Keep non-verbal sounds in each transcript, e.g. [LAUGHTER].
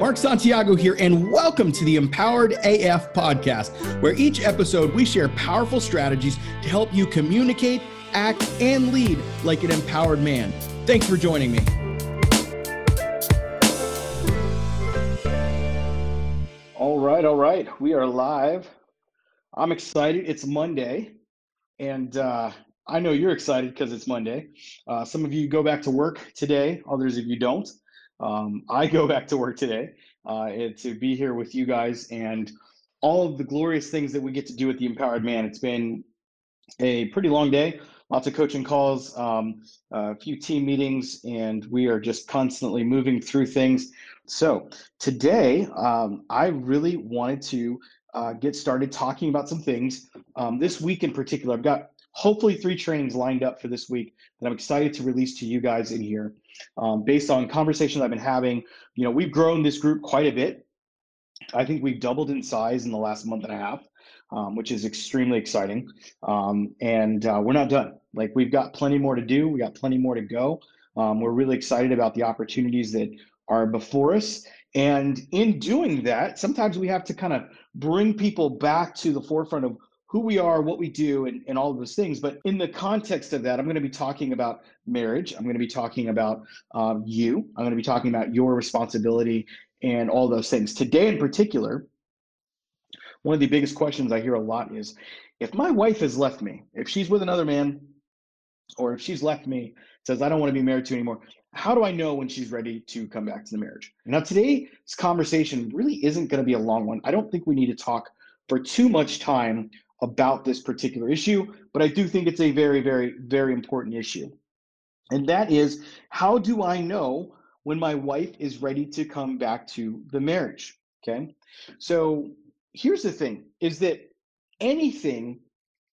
Mark Santiago here, and welcome to the Empowered AF podcast, where each episode we share powerful strategies to help you communicate, act, and lead like an empowered man. Thanks for joining me. All right, all right. We are live. I'm excited. It's Monday, and uh, I know you're excited because it's Monday. Uh, some of you go back to work today, others of you don't. Um, I go back to work today uh, to be here with you guys and all of the glorious things that we get to do with the Empowered Man. It's been a pretty long day, lots of coaching calls, um, a few team meetings, and we are just constantly moving through things. So today, um, I really wanted to uh, get started talking about some things. Um, this week in particular, I've got hopefully three trainings lined up for this week that I'm excited to release to you guys in here. Um, based on conversations I've been having, you know, we've grown this group quite a bit. I think we've doubled in size in the last month and a half, um, which is extremely exciting. Um, and uh, we're not done. Like we've got plenty more to do. We got plenty more to go. Um, we're really excited about the opportunities that are before us. And in doing that, sometimes we have to kind of bring people back to the forefront of who we are, what we do, and, and all of those things. But in the context of that, I'm going to be talking about marriage. I'm going to be talking about um, you. I'm going to be talking about your responsibility and all those things. Today, in particular, one of the biggest questions I hear a lot is if my wife has left me, if she's with another man, or if she's left me, says, I don't want to be married to anymore, how do I know when she's ready to come back to the marriage? Now, today's conversation really isn't going to be a long one. I don't think we need to talk for too much time about this particular issue, but I do think it's a very, very, very important issue. And that is how do I know when my wife is ready to come back to the marriage? Okay. So here's the thing is that anything,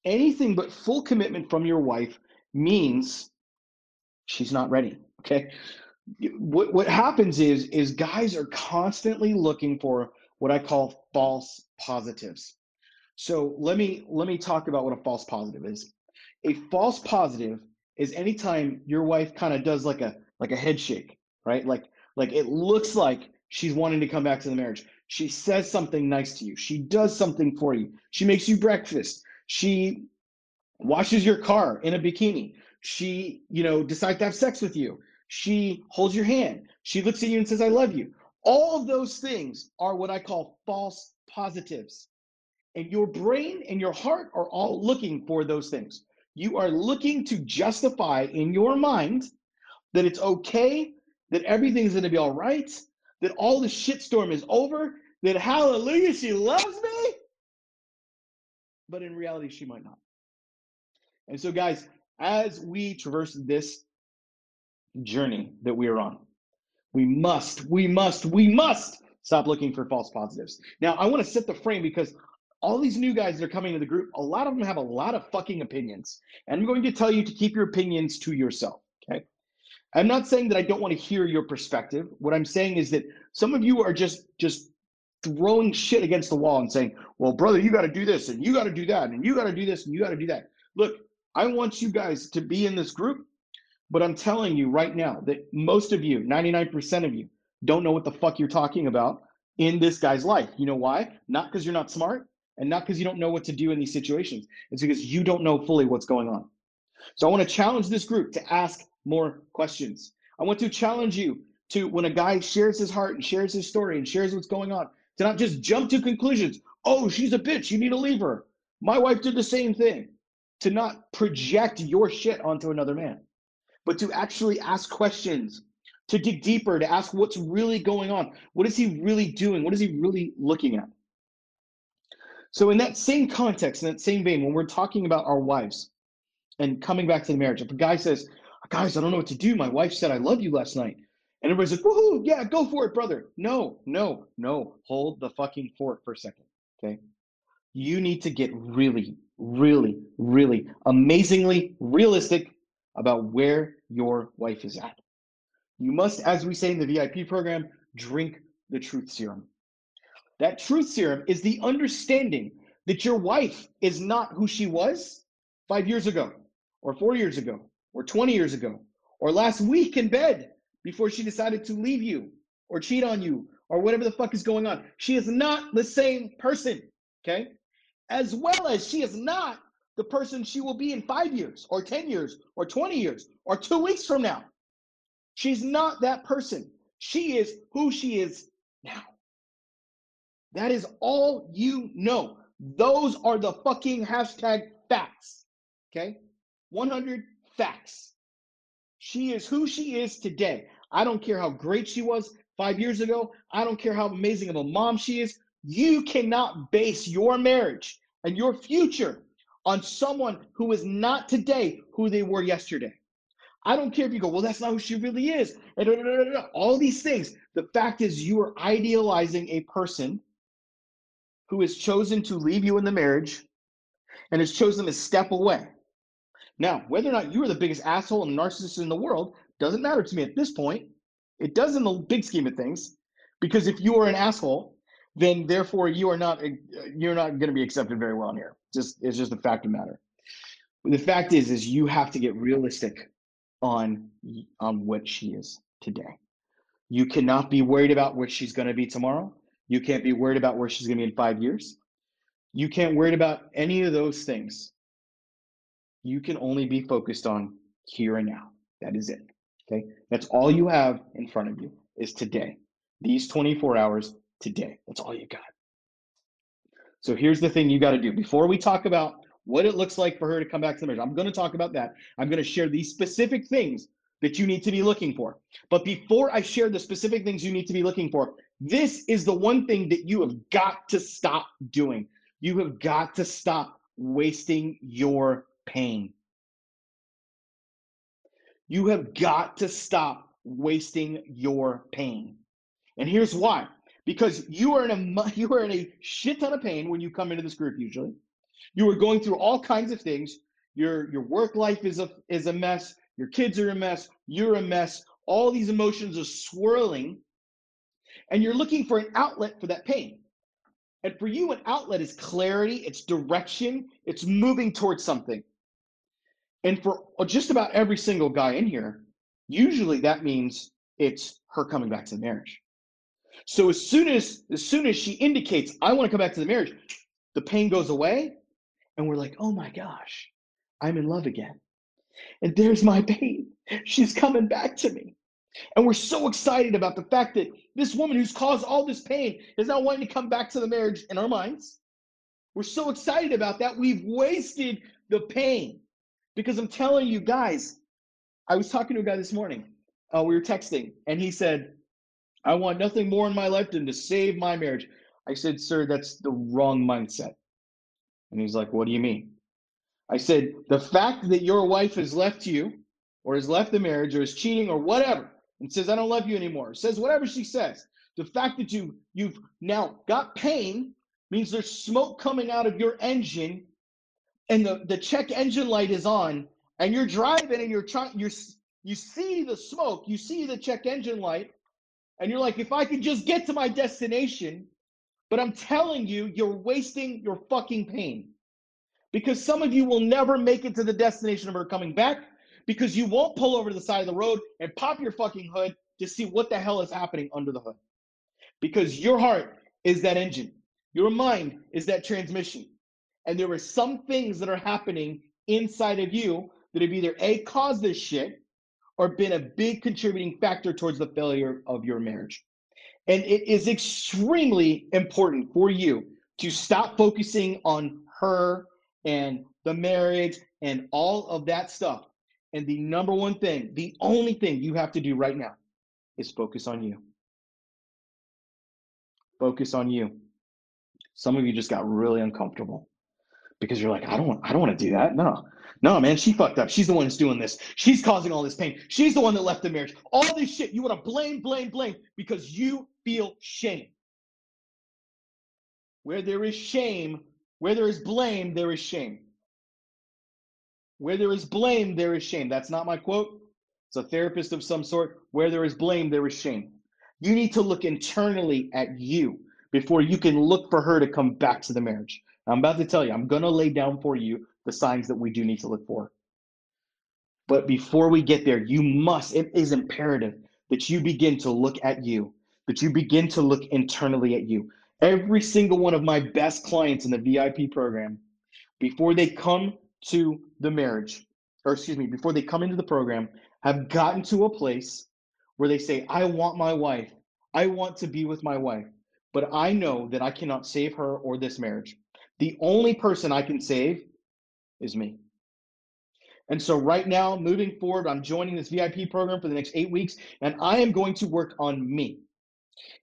anything but full commitment from your wife means she's not ready. Okay. What what happens is is guys are constantly looking for what I call false positives. So let me let me talk about what a false positive is. A false positive is anytime your wife kind of does like a like a head shake, right? Like like it looks like she's wanting to come back to the marriage. She says something nice to you. She does something for you. She makes you breakfast. She washes your car in a bikini. She, you know, decides to have sex with you. She holds your hand. She looks at you and says, I love you. All of those things are what I call false positives. And your brain and your heart are all looking for those things. You are looking to justify in your mind that it's okay, that everything's to be all right, that all the shitstorm is over, that hallelujah, she loves me. But in reality, she might not. And so, guys, as we traverse this journey that we are on, we must, we must, we must stop looking for false positives. Now, I want to set the frame because all these new guys that are coming to the group, a lot of them have a lot of fucking opinions. And I'm going to tell you to keep your opinions to yourself. Okay. I'm not saying that I don't want to hear your perspective. What I'm saying is that some of you are just just throwing shit against the wall and saying, well, brother, you got to do this and you got to do that and you got to do this and you got to do that. Look, I want you guys to be in this group, but I'm telling you right now that most of you, 99% of you, don't know what the fuck you're talking about in this guy's life. You know why? Not because you're not smart, and not because you don't know what to do in these situations. It's because you don't know fully what's going on. So I want to challenge this group to ask more questions. I want to challenge you to, when a guy shares his heart and shares his story and shares what's going on, to not just jump to conclusions. Oh, she's a bitch. You need to leave her. My wife did the same thing. To not project your shit onto another man, but to actually ask questions, to dig deeper, to ask what's really going on. What is he really doing? What is he really looking at? So, in that same context, in that same vein, when we're talking about our wives and coming back to the marriage, if a guy says, Guys, I don't know what to do. My wife said, I love you last night. And everybody's like, Woohoo, yeah, go for it, brother. No, no, no. Hold the fucking fort for a second. Okay. You need to get really, really, really amazingly realistic about where your wife is at. You must, as we say in the VIP program, drink the truth serum. That truth serum is the understanding that your wife is not who she was five years ago, or four years ago, or 20 years ago, or last week in bed before she decided to leave you, or cheat on you, or whatever the fuck is going on. She is not the same person, okay? As well as she is not the person she will be in five years, or 10 years, or 20 years, or two weeks from now. She's not that person. She is who she is now. That is all you know. Those are the fucking hashtag facts. Okay? 100 facts. She is who she is today. I don't care how great she was five years ago. I don't care how amazing of a mom she is. You cannot base your marriage and your future on someone who is not today who they were yesterday. I don't care if you go, well, that's not who she really is. And all these things. The fact is, you are idealizing a person who has chosen to leave you in the marriage and has chosen to step away. Now, whether or not you are the biggest asshole and narcissist in the world doesn't matter to me at this point. It does in the big scheme of things, because if you are an asshole, then therefore you are not uh, you're not going to be accepted very well in here. Just it's just a fact of matter. The fact is, is you have to get realistic on on what she is today. You cannot be worried about what she's going to be tomorrow. You can't be worried about where she's going to be in five years. You can't worry about any of those things. You can only be focused on here and now. That is it. Okay. That's all you have in front of you is today. These 24 hours today. That's all you got. So here's the thing you got to do before we talk about what it looks like for her to come back to the marriage. I'm going to talk about that. I'm going to share these specific things that you need to be looking for. But before I share the specific things you need to be looking for, this is the one thing that you have got to stop doing. You have got to stop wasting your pain. You have got to stop wasting your pain. And here's why. Because you are in a [LAUGHS] you are in a shit ton of pain when you come into this group usually. You are going through all kinds of things. Your your work life is a is a mess. Your kids are a mess. You're a mess. All these emotions are swirling and you're looking for an outlet for that pain. And for you, an outlet is clarity, it's direction, it's moving towards something. And for just about every single guy in here, usually that means it's her coming back to the marriage. So as soon as as soon as she indicates I want to come back to the marriage, the pain goes away, and we're like, oh my gosh, I'm in love again. And there's my pain. She's coming back to me. And we're so excited about the fact that this woman who's caused all this pain is now wanting to come back to the marriage in our minds. We're so excited about that. We've wasted the pain because I'm telling you guys, I was talking to a guy this morning. Uh, we were texting, and he said, I want nothing more in my life than to save my marriage. I said, Sir, that's the wrong mindset. And he's like, What do you mean? I said, The fact that your wife has left you, or has left the marriage, or is cheating, or whatever, and says, I don't love you anymore, says whatever she says. The fact that you you've now got pain means there's smoke coming out of your engine and the, the check engine light is on and you're driving and you're trying you're you see the smoke, you see the check engine light, and you're like, if I could just get to my destination, but I'm telling you, you're wasting your fucking pain. Because some of you will never make it to the destination of her coming back because you won't pull over to the side of the road and pop your fucking hood to see what the hell is happening under the hood. Because your heart is that engine, your mind is that transmission. And there are some things that are happening inside of you that have either A, caused this shit or been a big contributing factor towards the failure of your marriage. And it is extremely important for you to stop focusing on her and the marriage and all of that stuff and the number one thing, the only thing you have to do right now is focus on you. Focus on you. Some of you just got really uncomfortable because you're like, I don't want, I don't want to do that. No, no, man, she fucked up. She's the one who's doing this. She's causing all this pain. She's the one that left the marriage. All this shit. You want to blame, blame, blame because you feel shame. Where there is shame, where there is blame, there is shame. Where there is blame, there is shame. That's not my quote. It's a therapist of some sort. Where there is blame, there is shame. You need to look internally at you before you can look for her to come back to the marriage. I'm about to tell you, I'm going to lay down for you the signs that we do need to look for. But before we get there, you must, it is imperative that you begin to look at you, that you begin to look internally at you. Every single one of my best clients in the VIP program, before they come to the marriage, or excuse me, before they come into the program, have gotten to a place where they say, I want my wife. I want to be with my wife, but I know that I cannot save her or this marriage. The only person I can save is me. And so, right now, moving forward, I'm joining this VIP program for the next eight weeks, and I am going to work on me.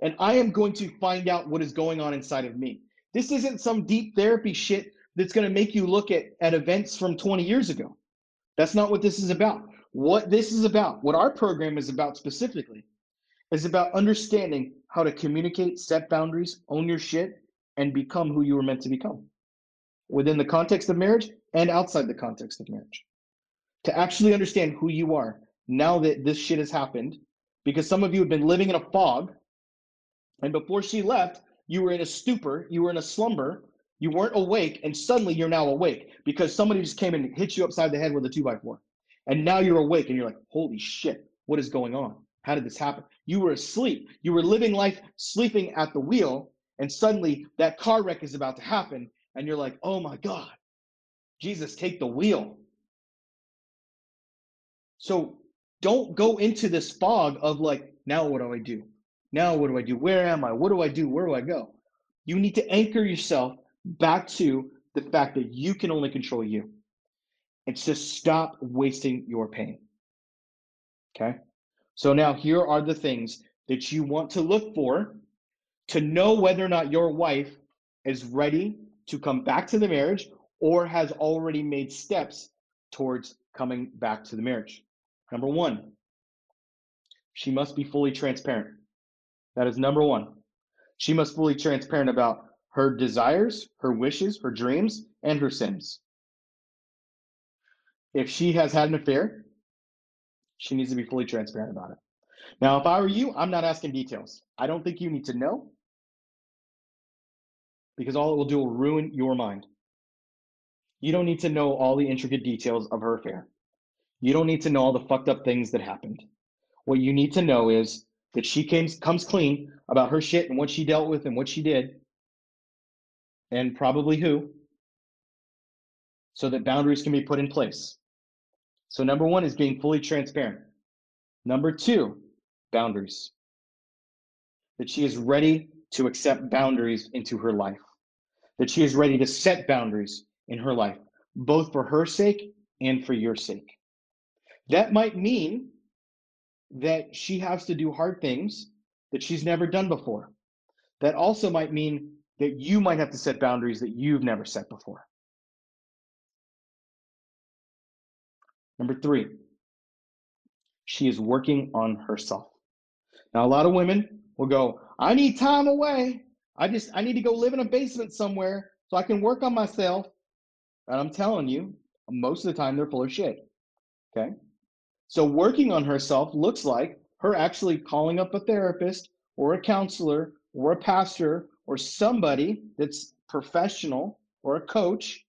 And I am going to find out what is going on inside of me. This isn't some deep therapy shit that's going to make you look at, at events from 20 years ago. That's not what this is about. What this is about, what our program is about specifically, is about understanding how to communicate, set boundaries, own your shit, and become who you were meant to become within the context of marriage and outside the context of marriage to actually understand who you are now that this shit has happened. Because some of you have been living in a fog, and before she left, you were in a stupor, you were in a slumber, you weren't awake, and suddenly you're now awake because somebody just came and hit you upside the head with a two by four. And now you're awake and you're like, holy shit, what is going on? How did this happen? You were asleep. You were living life sleeping at the wheel, and suddenly that car wreck is about to happen, and you're like, oh my God, Jesus, take the wheel. So don't go into this fog of like, now what do I do? Now what do I do? Where am I? What do I do? Where do I go? You need to anchor yourself back to the fact that you can only control you. And just stop wasting your pain. Okay? So now here are the things that you want to look for to know whether or not your wife is ready to come back to the marriage or has already made steps towards coming back to the marriage. Number one, she must be fully transparent. That is number one. She must fully transparent about her desires, her wishes, her dreams, and her sins. If she has had an affair, she needs to be fully transparent about it. Now, if I were you, I'm not asking details. I don't think you need to know because all it will do will ruin your mind. You don't need to know all the intricate details of her affair. You don't need to know all the fucked up things that happened. What you need to know is that she came, comes clean about her shit and what she dealt with and what she did, and probably who, so that boundaries can be put in place. So, number one is being fully transparent. Number two, boundaries. That she is ready to accept boundaries into her life, that she is ready to set boundaries in her life, both for her sake and for your sake. That might mean that she has to do hard things that she's never done before. That also might mean that you might have to set boundaries that you've never set before. Number three, she is working on herself. Now, a lot of women will go, I need time away. I just, I need to go live in a basement somewhere so I can work on myself. And I'm telling you, most of the time they're full of shit. Okay. So working on herself looks like her actually calling up a therapist or a counselor or a pastor or somebody that's professional or a coach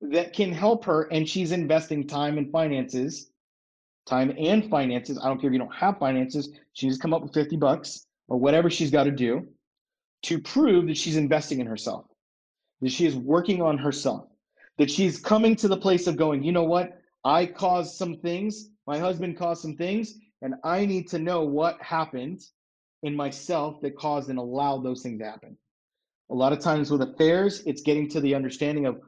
that can help her and she's investing time and finances time and finances i don't care if you don't have finances she needs to come up with 50 bucks or whatever she's got to do to prove that she's investing in herself that she is working on herself that she's coming to the place of going you know what? I caused some things my husband caused some things and i need to know what happened in myself that caused and allowed those things to happen a lot of times with affairs, it's getting to the understanding of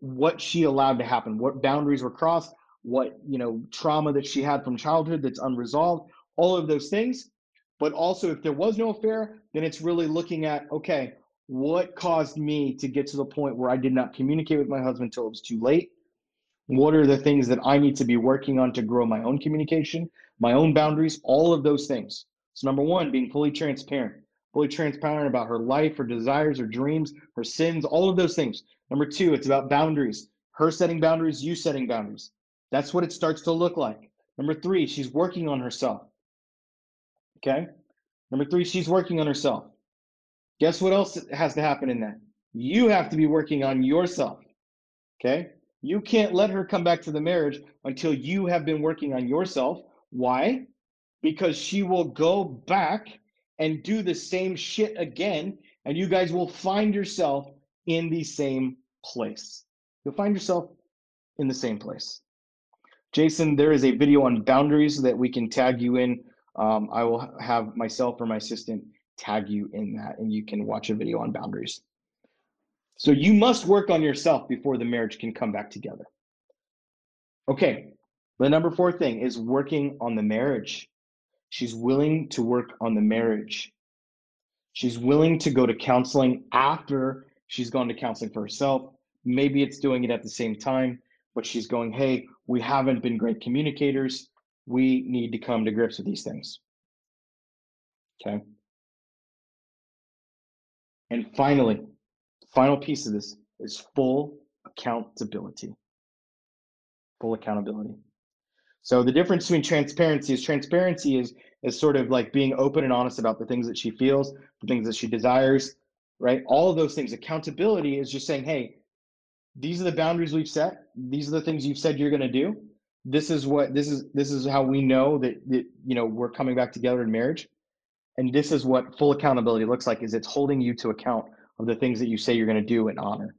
what she allowed to happen, what boundaries were crossed, what you know trauma that she had from childhood that's unresolved, all of those things. But also, if there was no affair, then it's really looking at okay, what caused me to get to the point where I did not communicate with my husband until it was too late? What are the things that I need to be working on to grow my own communication, my own boundaries, all of those things. So, number one, being fully transparent fully transparent about her life, her desires, her dreams, her sins, all of those things. Number two, it's about boundaries. Her setting boundaries, you setting boundaries. That's what it starts to look like. Number three, she's working on herself. Okay? Number three, she's working on herself. Guess what else has to happen in that? You have to be working on yourself. Okay? You can't let her come back to the marriage until you have been working on yourself. Why? Because she will go back and do the same shit again, and you guys will find yourself in the same place. You'll find yourself in the same place. Jason, there is a video on boundaries that we can tag you in. Um, I will have myself or my assistant tag you in that, and you can watch a video on boundaries. So you must work on yourself before the marriage can come back together. Okay, the number four thing is working on the marriage. She's willing to work on the marriage. She's willing to go to counseling after she's gone to counseling for herself. Maybe it's doing it at the same time, but she's going, hey, we haven't been great communicators. We need to come to grips with these things. Okay. And finally, final piece of this is full accountability. Full accountability. So the difference between transparency is transparency is is sort of like being open and honest about the things that she feels, the things that she desires, right? All of those things. Accountability is just saying, hey, these are the boundaries we've set. These are the things you've said you're going to do. This is what this is. This is how we know that, that you know we're coming back together in marriage, and this is what full accountability looks like. Is it's holding you to account of the things that you say you're going to do and honor.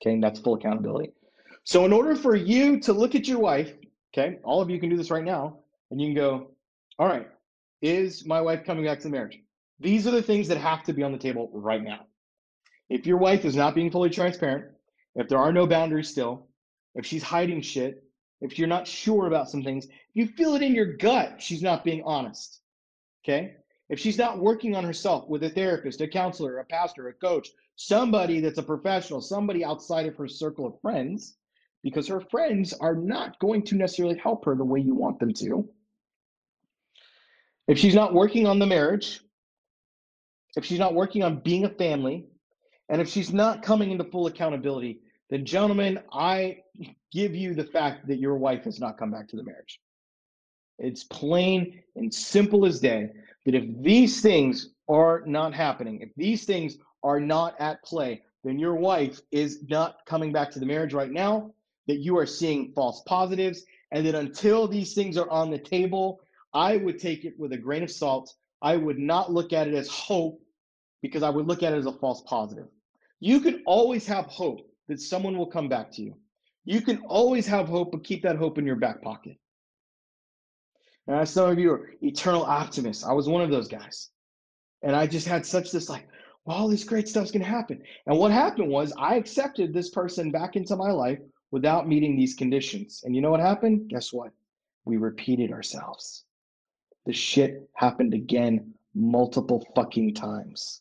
Okay, and that's full accountability. So in order for you to look at your wife, okay, all of you can do this right now, and you can go, all right, is my wife coming back to the marriage? These are the things that have to be on the table right now. If your wife is not being fully transparent, if there are no boundaries still, if she's hiding shit, if you're not sure about some things, you feel it in your gut she's not being honest. Okay? If she's not working on herself with a therapist, a counselor, a pastor, a coach, somebody that's a professional, somebody outside of her circle of friends, because her friends are not going to necessarily help her the way you want them to. If she's not working on the marriage, if she's not working on being a family, and if she's not coming into full accountability, then, gentlemen, I give you the fact that your wife has not come back to the marriage. It's plain and simple as day that if these things are not happening, if these things are not at play, then your wife is not coming back to the marriage right now, that you are seeing false positives, and that until these things are on the table, I would take it with a grain of salt. I would not look at it as hope because I would look at it as a false positive. You can always have hope that someone will come back to you. You can always have hope, but keep that hope in your back pocket. And some of you are eternal optimists. I was one of those guys. And I just had such this like, well, all this great stuff's gonna happen. And what happened was I accepted this person back into my life without meeting these conditions. And you know what happened? Guess what? We repeated ourselves. The shit happened again multiple fucking times.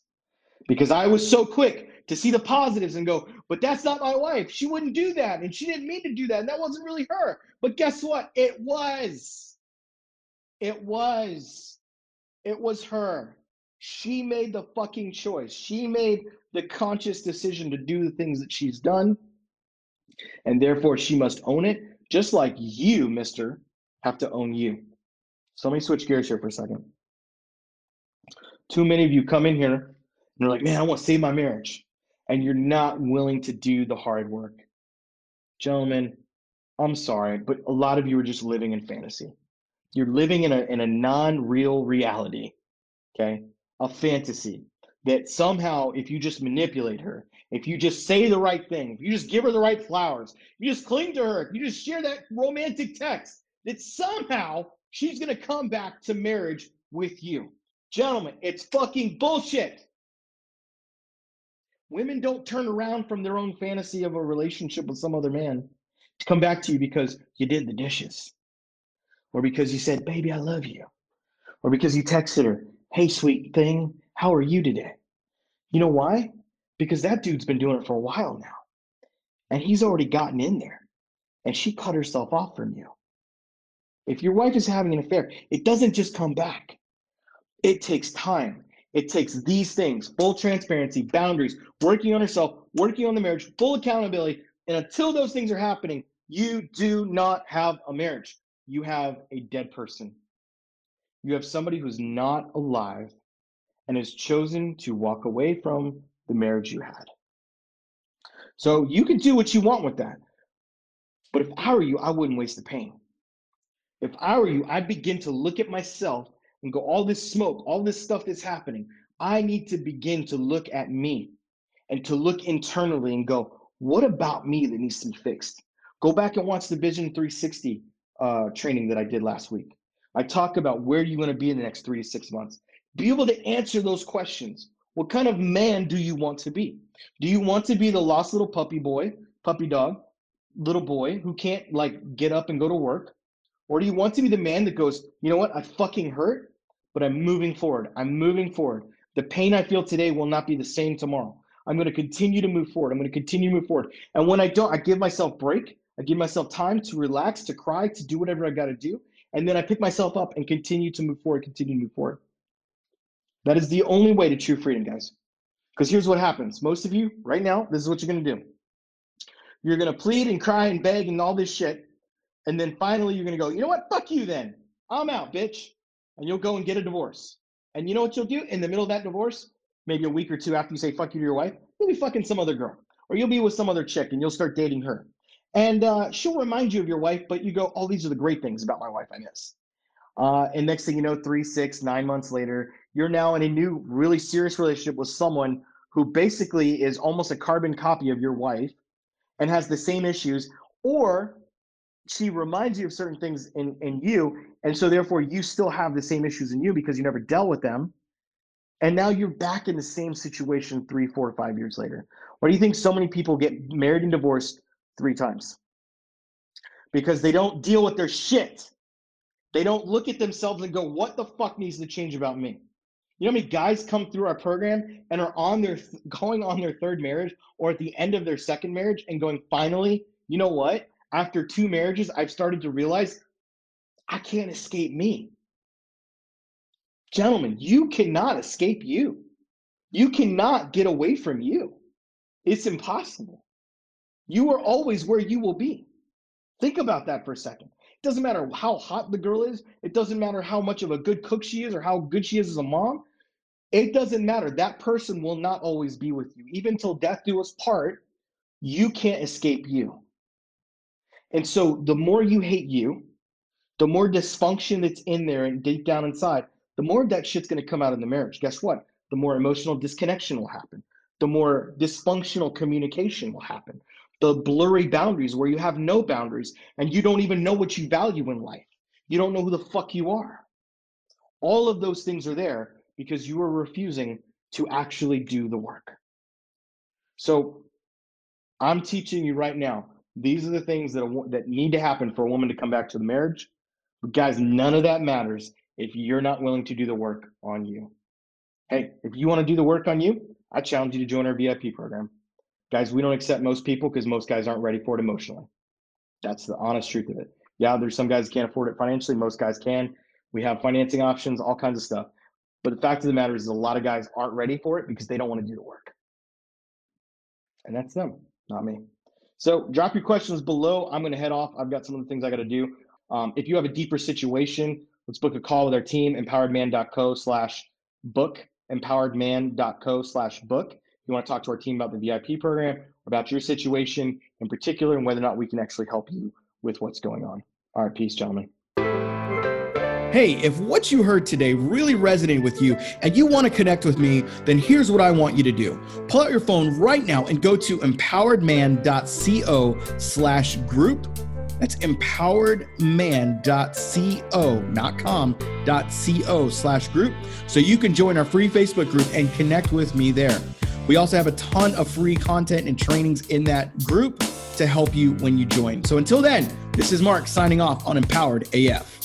Because I was so quick to see the positives and go, but that's not my wife. She wouldn't do that. And she didn't mean to do that. And that wasn't really her. But guess what? It was. It was. It was her. She made the fucking choice. She made the conscious decision to do the things that she's done. And therefore, she must own it, just like you, mister, have to own you. So let me switch gears here for a second. Too many of you come in here and you're like, man, I want to save my marriage and you're not willing to do the hard work. Gentlemen, I'm sorry, but a lot of you are just living in fantasy. You're living in a, in a non real reality, okay? A fantasy that somehow, if you just manipulate her, if you just say the right thing, if you just give her the right flowers, if you just cling to her, if you just share that romantic text, that somehow she's gonna come back to marriage with you. Gentlemen, it's fucking bullshit. Women don't turn around from their own fantasy of a relationship with some other man to come back to you because you did the dishes, or because you said, Baby, I love you, or because you texted her, Hey, sweet thing, how are you today? You know why? Because that dude's been doing it for a while now, and he's already gotten in there, and she cut herself off from you. If your wife is having an affair, it doesn't just come back. It takes time. It takes these things full transparency, boundaries, working on yourself, working on the marriage, full accountability. And until those things are happening, you do not have a marriage. You have a dead person. You have somebody who's not alive and has chosen to walk away from the marriage you had. So you can do what you want with that. But if I were you, I wouldn't waste the pain. If I were you, I'd begin to look at myself and go, all this smoke, all this stuff that's happening, I need to begin to look at me and to look internally and go, what about me that needs to be fixed? Go back and watch the Vision 360 uh, training that I did last week. I talk about where you want to be in the next three to six months. Be able to answer those questions. What kind of man do you want to be? Do you want to be the lost little puppy boy, puppy dog, little boy who can't like get up and go to work? Or do you want to be the man that goes, you know what, I fucking hurt, but I'm moving forward. I'm moving forward. The pain I feel today will not be the same tomorrow. I'm going to continue to move forward. I'm going to continue to move forward. And when I don't, I give myself break. I give myself time to relax, to cry, to do whatever I got to do. And then I pick myself up and continue to move forward, continue to move forward. That is the only way to true freedom, guys. Because here's what happens. Most of you, right now, this is what you're going to do. You're going to plead and cry and beg and all this shit. And then finally, you're going to go, you know what? Fuck you then. I'm out, bitch. And you'll go and get a divorce. And you know what you'll do in the middle of that divorce? Maybe a week or two after you say fuck you to your wife, you'll be fucking some other girl. Or you'll be with some other chick and you'll start dating her. And uh, she'll remind you of your wife, but you go, oh, these are the great things about my wife I miss. Uh, and next thing you know, three, six, nine months later, you're now in a new, really serious relationship with someone who basically is almost a carbon copy of your wife and has the same issues, or she reminds you of certain things in, in you. And so therefore you still have the same issues in you because you never dealt with them. And now you're back in the same situation three, four, five years later. Why do you think so many people get married and divorced three times? Because they don't deal with their shit. They don't look at themselves and go, what the fuck needs to change about me? You know how many guys come through our program and are on their going on their third marriage or at the end of their second marriage and going, finally, you know what? After two marriages, I've started to realize I can't escape me. Gentlemen, you cannot escape you. You cannot get away from you. It's impossible. You are always where you will be. Think about that for a second. Doesn't matter how hot the girl is, it doesn't matter how much of a good cook she is or how good she is as a mom. It doesn't matter. That person will not always be with you. Even till death do us part, you can't escape you. And so the more you hate you, the more dysfunction that's in there and deep down inside, the more that shit's going to come out in the marriage. Guess what? The more emotional disconnection will happen. The more dysfunctional communication will happen. The blurry boundaries where you have no boundaries and you don't even know what you value in life. You don't know who the fuck you are. All of those things are there because you are refusing to actually do the work. So I'm teaching you right now. These are the things that, that need to happen for a woman to come back to the marriage. But guys, none of that matters if you're not willing to do the work on you. Hey, if you want to do the work on you, I challenge you to join our VIP program. Guys, we don't accept most people because most guys aren't ready for it emotionally. That's the honest truth of it. Yeah, there's some guys can't afford it financially, most guys can. We have financing options, all kinds of stuff. But the fact of the matter is, a lot of guys aren't ready for it because they don't want to do the work. And that's them, not me. So drop your questions below. I'm going to head off. I've got some of the things I got to do. Um, if you have a deeper situation, let's book a call with our team, empoweredman.co slash book, empoweredman.co slash book. You want to talk to our team about the VIP program, about your situation in particular, and whether or not we can actually help you with what's going on. All right, peace, gentlemen. Hey, if what you heard today really resonated with you and you want to connect with me, then here's what I want you to do. Pull out your phone right now and go to empoweredman.co slash group that's empoweredman.co, not com, .co slash group. So you can join our free Facebook group and connect with me there. We also have a ton of free content and trainings in that group to help you when you join. So until then, this is Mark signing off on Empowered AF.